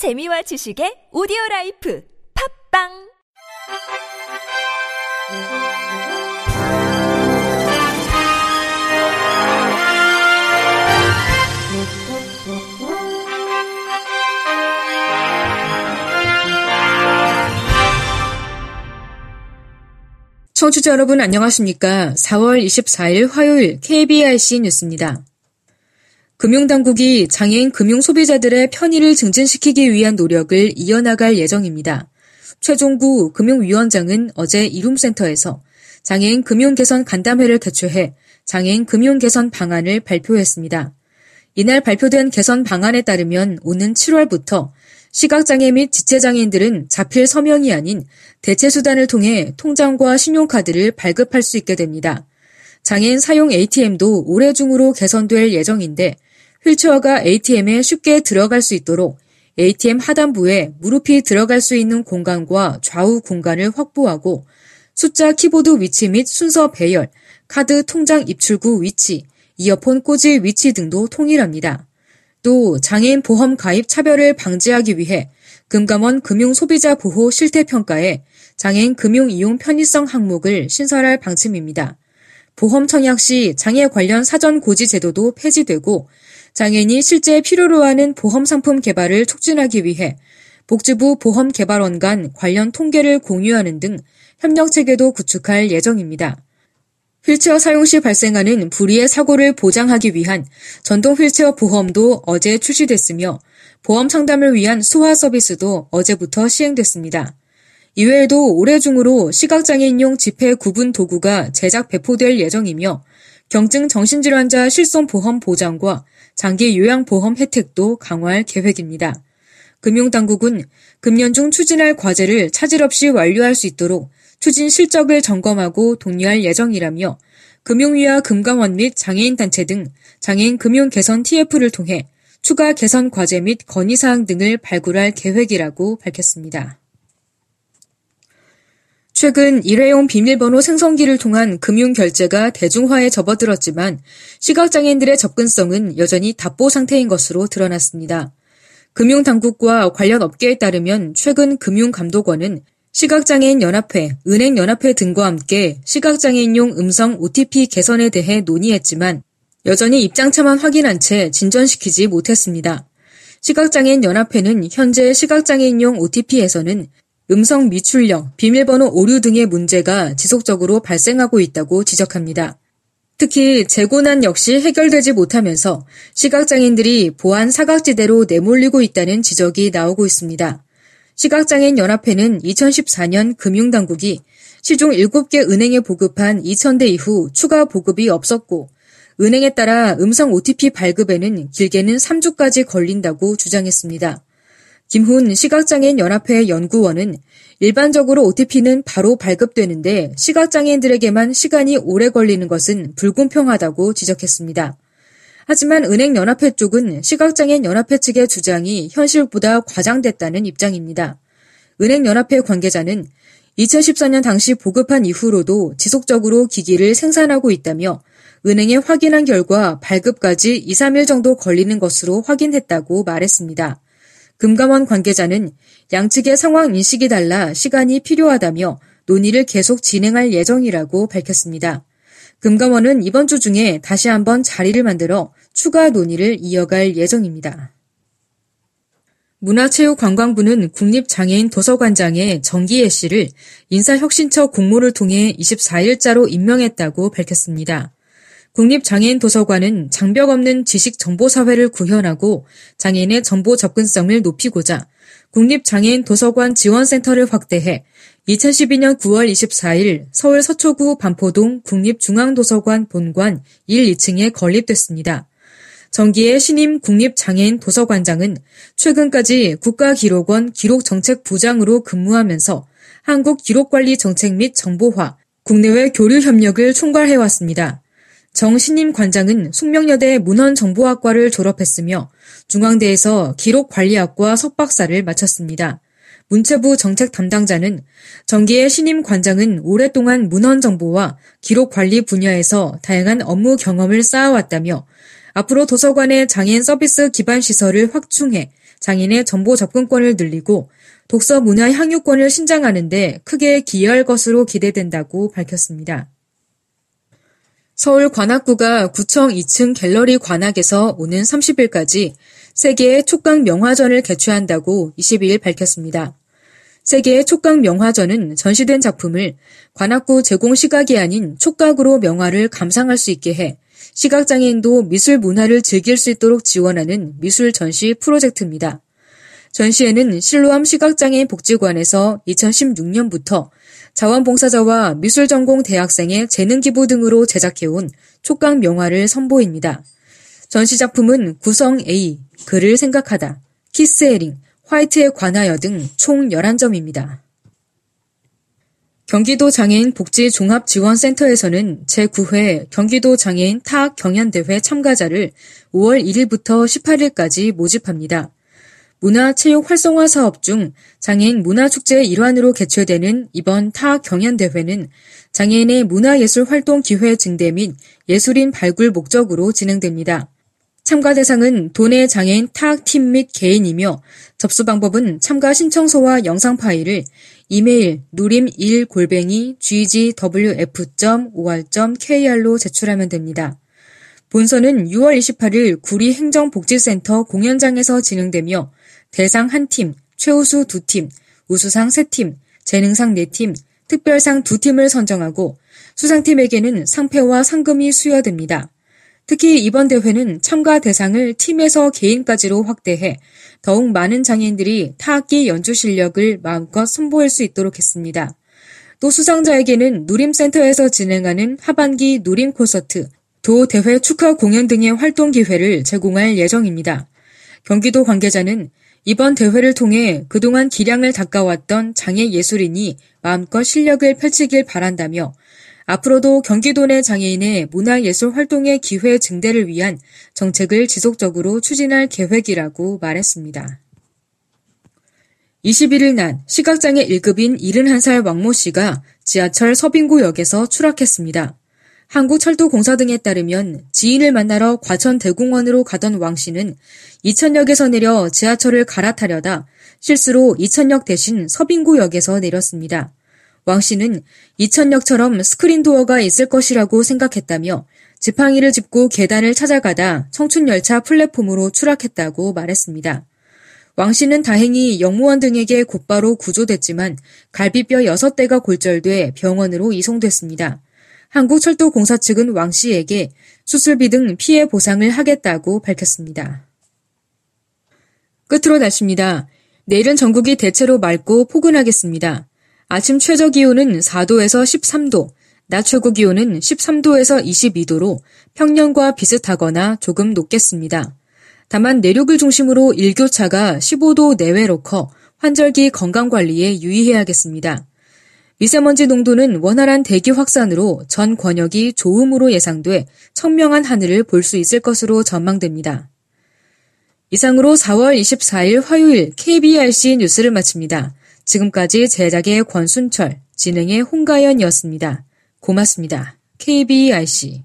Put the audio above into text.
재미와 지식의 오디오 라이프 팝빵 청취자 여러분 안녕하십니까? 4월 24일 화요일 KBRC 뉴스입니다. 금융당국이 장애인 금융소비자들의 편의를 증진시키기 위한 노력을 이어나갈 예정입니다. 최종구 금융위원장은 어제 이룸센터에서 장애인 금융개선 간담회를 개최해 장애인 금융개선 방안을 발표했습니다. 이날 발표된 개선 방안에 따르면 오는 7월부터 시각장애 및 지체장애인들은 자필 서명이 아닌 대체수단을 통해 통장과 신용카드를 발급할 수 있게 됩니다. 장애인 사용 ATM도 올해 중으로 개선될 예정인데 휠체어가 ATM에 쉽게 들어갈 수 있도록 ATM 하단부에 무릎이 들어갈 수 있는 공간과 좌우 공간을 확보하고 숫자 키보드 위치 및 순서 배열, 카드 통장 입출구 위치, 이어폰 꽂을 위치 등도 통일합니다. 또 장애인 보험 가입 차별을 방지하기 위해 금감원 금융소비자 보호 실태평가에 장애인 금융 이용 편의성 항목을 신설할 방침입니다. 보험 청약 시 장애 관련 사전 고지 제도도 폐지되고 장애인이 실제 필요로 하는 보험 상품 개발을 촉진하기 위해 복지부 보험개발원 간 관련 통계를 공유하는 등 협력 체계도 구축할 예정입니다. 휠체어 사용 시 발생하는 불의의 사고를 보장하기 위한 전동 휠체어 보험도 어제 출시됐으며 보험 상담을 위한 수화 서비스도 어제부터 시행됐습니다. 이외에도 올해 중으로 시각장애인용 집회 구분 도구가 제작 배포될 예정이며 경증 정신질환자 실손보험 보장과 장기 요양보험 혜택도 강화할 계획입니다. 금융당국은 금년 중 추진할 과제를 차질 없이 완료할 수 있도록 추진 실적을 점검하고 독려할 예정이라며 금융위와 금감원 및 장애인 단체 등 장애인 금융 개선 TF를 통해 추가 개선 과제 및 건의사항 등을 발굴할 계획이라고 밝혔습니다. 최근 일회용 비밀번호 생성기를 통한 금융 결제가 대중화에 접어들었지만 시각장애인들의 접근성은 여전히 답보 상태인 것으로 드러났습니다. 금융당국과 관련 업계에 따르면 최근 금융감독원은 시각장애인 연합회, 은행 연합회 등과 함께 시각장애인용 음성 OTP 개선에 대해 논의했지만 여전히 입장차만 확인한 채 진전시키지 못했습니다. 시각장애인 연합회는 현재 시각장애인용 OTP에서는 음성 미출력, 비밀번호 오류 등의 문제가 지속적으로 발생하고 있다고 지적합니다. 특히 재고난 역시 해결되지 못하면서 시각장애인들이 보안 사각지대로 내몰리고 있다는 지적이 나오고 있습니다. 시각장애인 연합회는 2014년 금융당국이 시중 7개 은행에 보급한 2,000대 이후 추가 보급이 없었고 은행에 따라 음성 OTP 발급에는 길게는 3주까지 걸린다고 주장했습니다. 김훈 시각장애인 연합회 연구원은 일반적으로 OTP는 바로 발급되는데 시각장애인들에게만 시간이 오래 걸리는 것은 불공평하다고 지적했습니다. 하지만 은행연합회 쪽은 시각장애인 연합회 측의 주장이 현실보다 과장됐다는 입장입니다. 은행연합회 관계자는 2014년 당시 보급한 이후로도 지속적으로 기기를 생산하고 있다며 은행에 확인한 결과 발급까지 2, 3일 정도 걸리는 것으로 확인했다고 말했습니다. 금감원 관계자는 양측의 상황 인식이 달라 시간이 필요하다며 논의를 계속 진행할 예정이라고 밝혔습니다. 금감원은 이번 주 중에 다시 한번 자리를 만들어 추가 논의를 이어갈 예정입니다. 문화체육관광부는 국립장애인 도서관장의 정기예 씨를 인사혁신처 공모를 통해 24일자로 임명했다고 밝혔습니다. 국립장애인 도서관은 장벽 없는 지식 정보 사회를 구현하고 장애인의 정보 접근성을 높이고자 국립장애인 도서관 지원센터를 확대해 2012년 9월 24일 서울 서초구 반포동 국립중앙도서관 본관 1, 2층에 건립됐습니다. 정기의 신임 국립장애인 도서관장은 최근까지 국가기록원 기록정책부장으로 근무하면서 한국 기록관리 정책 및 정보화, 국내외 교류 협력을 총괄해왔습니다. 정신임 관장은 숙명여대 문헌정보학과를 졸업했으며 중앙대에서 기록관리학과 석박사를 마쳤습니다. 문체부 정책 담당자는 정기의 신임 관장은 오랫동안 문헌 정보와 기록 관리 분야에서 다양한 업무 경험을 쌓아왔다며 앞으로 도서관의 장애인 서비스 기반 시설을 확충해 장애인의 정보 접근권을 늘리고 독서 문화 향유권을 신장하는데 크게 기여할 것으로 기대된다고 밝혔습니다. 서울 관악구가 구청 2층 갤러리 관악에서 오는 30일까지 세계의 촉각 명화전을 개최한다고 22일 밝혔습니다. 세계의 촉각 명화전은 전시된 작품을 관악구 제공 시각이 아닌 촉각으로 명화를 감상할 수 있게 해 시각장애인도 미술 문화를 즐길 수 있도록 지원하는 미술 전시 프로젝트입니다. 전시회는 실로암 시각장애인 복지관에서 2016년부터 자원봉사자와 미술전공 대학생의 재능기부 등으로 제작해온 촉각 명화를 선보입니다. 전시 작품은 구성 A, 글을 생각하다, 키스에링, 화이트에 관하여 등 총 11점입니다. 경기도 장애인 복지 종합지원센터에서는 제9회 경기도 장애인 타악 경연대회 참가자를 5월 1일부터 18일까지 모집합니다. 문화체육 활성화 사업 중 장애인 문화축제의 일환으로 개최되는 이번 타악 경연대회는 장애인의 문화예술 활동 기회 증대 및 예술인 발굴 목적으로 진행됩니다. 참가 대상은 도내 장애인 타악팀 및 개인이며 접수 방법은 참가 신청서와 영상 파일을 이메일 누림1 골뱅이 ggwf.or.kr로 제출하면 됩니다. 본선은 6월 28일 구리 행정복지센터 공연장에서 진행되며 대상 1팀, 최우수 2팀, 우수상 3팀, 재능상 4팀, 특별상 2팀을 선정하고 수상팀에게는 상패와 상금이 수여됩니다. 특히 이번 대회는 참가 대상을 팀에서 개인까지로 확대해 더욱 많은 장애인들이 타악기 연주 실력을 마음껏 선보일 수 있도록 했습니다. 또 수상자에게는 누림센터에서 진행하는 하반기 누림 콘서트, 도 대회 축하 공연 등의 활동 기회를 제공할 예정입니다. 경기도 관계자는 이번 대회를 통해 그동안 기량을 닦아왔던 장애 예술인이 마음껏 실력을 펼치길 바란다며 앞으로도 경기도 내 장애인의 문화예술 활동의 기회 증대를 위한 정책을 지속적으로 추진할 계획이라고 말했습니다. 21일 낮 시각장애 1급인 71살 왕모 씨가 지하철 서빙구역에서 추락했습니다. 한국철도공사 등에 따르면 지인을 만나러 과천 대공원으로 가던 왕 씨는 이천역에서 내려 지하철을 갈아타려다 실수로 이천역 대신 서빙구역에서 내렸습니다. 왕 씨는 이천역처럼 스크린 도어가 있을 것이라고 생각했다며 지팡이를 짚고 계단을 찾아가다 청춘열차 플랫폼으로 추락했다고 말했습니다. 왕 씨는 다행히 영무원 등에게 곧바로 구조됐지만 갈비뼈 6대가 골절돼 병원으로 이송됐습니다. 한국철도공사 측은 왕 씨에게 수술비 등 피해 보상을 하겠다고 밝혔습니다. 끝으로 날씨입니다. 내일은 전국이 대체로 맑고 포근하겠습니다. 아침 최저 기온은 4도에서 13도, 낮 최고 기온은 13도에서 22도로 평년과 비슷하거나 조금 높겠습니다. 다만 내륙을 중심으로 일교차가 15도 내외로 커 환절기 건강 관리에 유의해야겠습니다. 미세먼지 농도는 원활한 대기 확산으로 전 권역이 좋음으로 예상돼 청명한 하늘을 볼 수 있을 것으로 전망됩니다. 이상으로 4월 24일 화요일 KBRC 뉴스를 마칩니다. 지금까지 제작의 권순철, 진행의 홍가연이었습니다. 고맙습니다. KBRC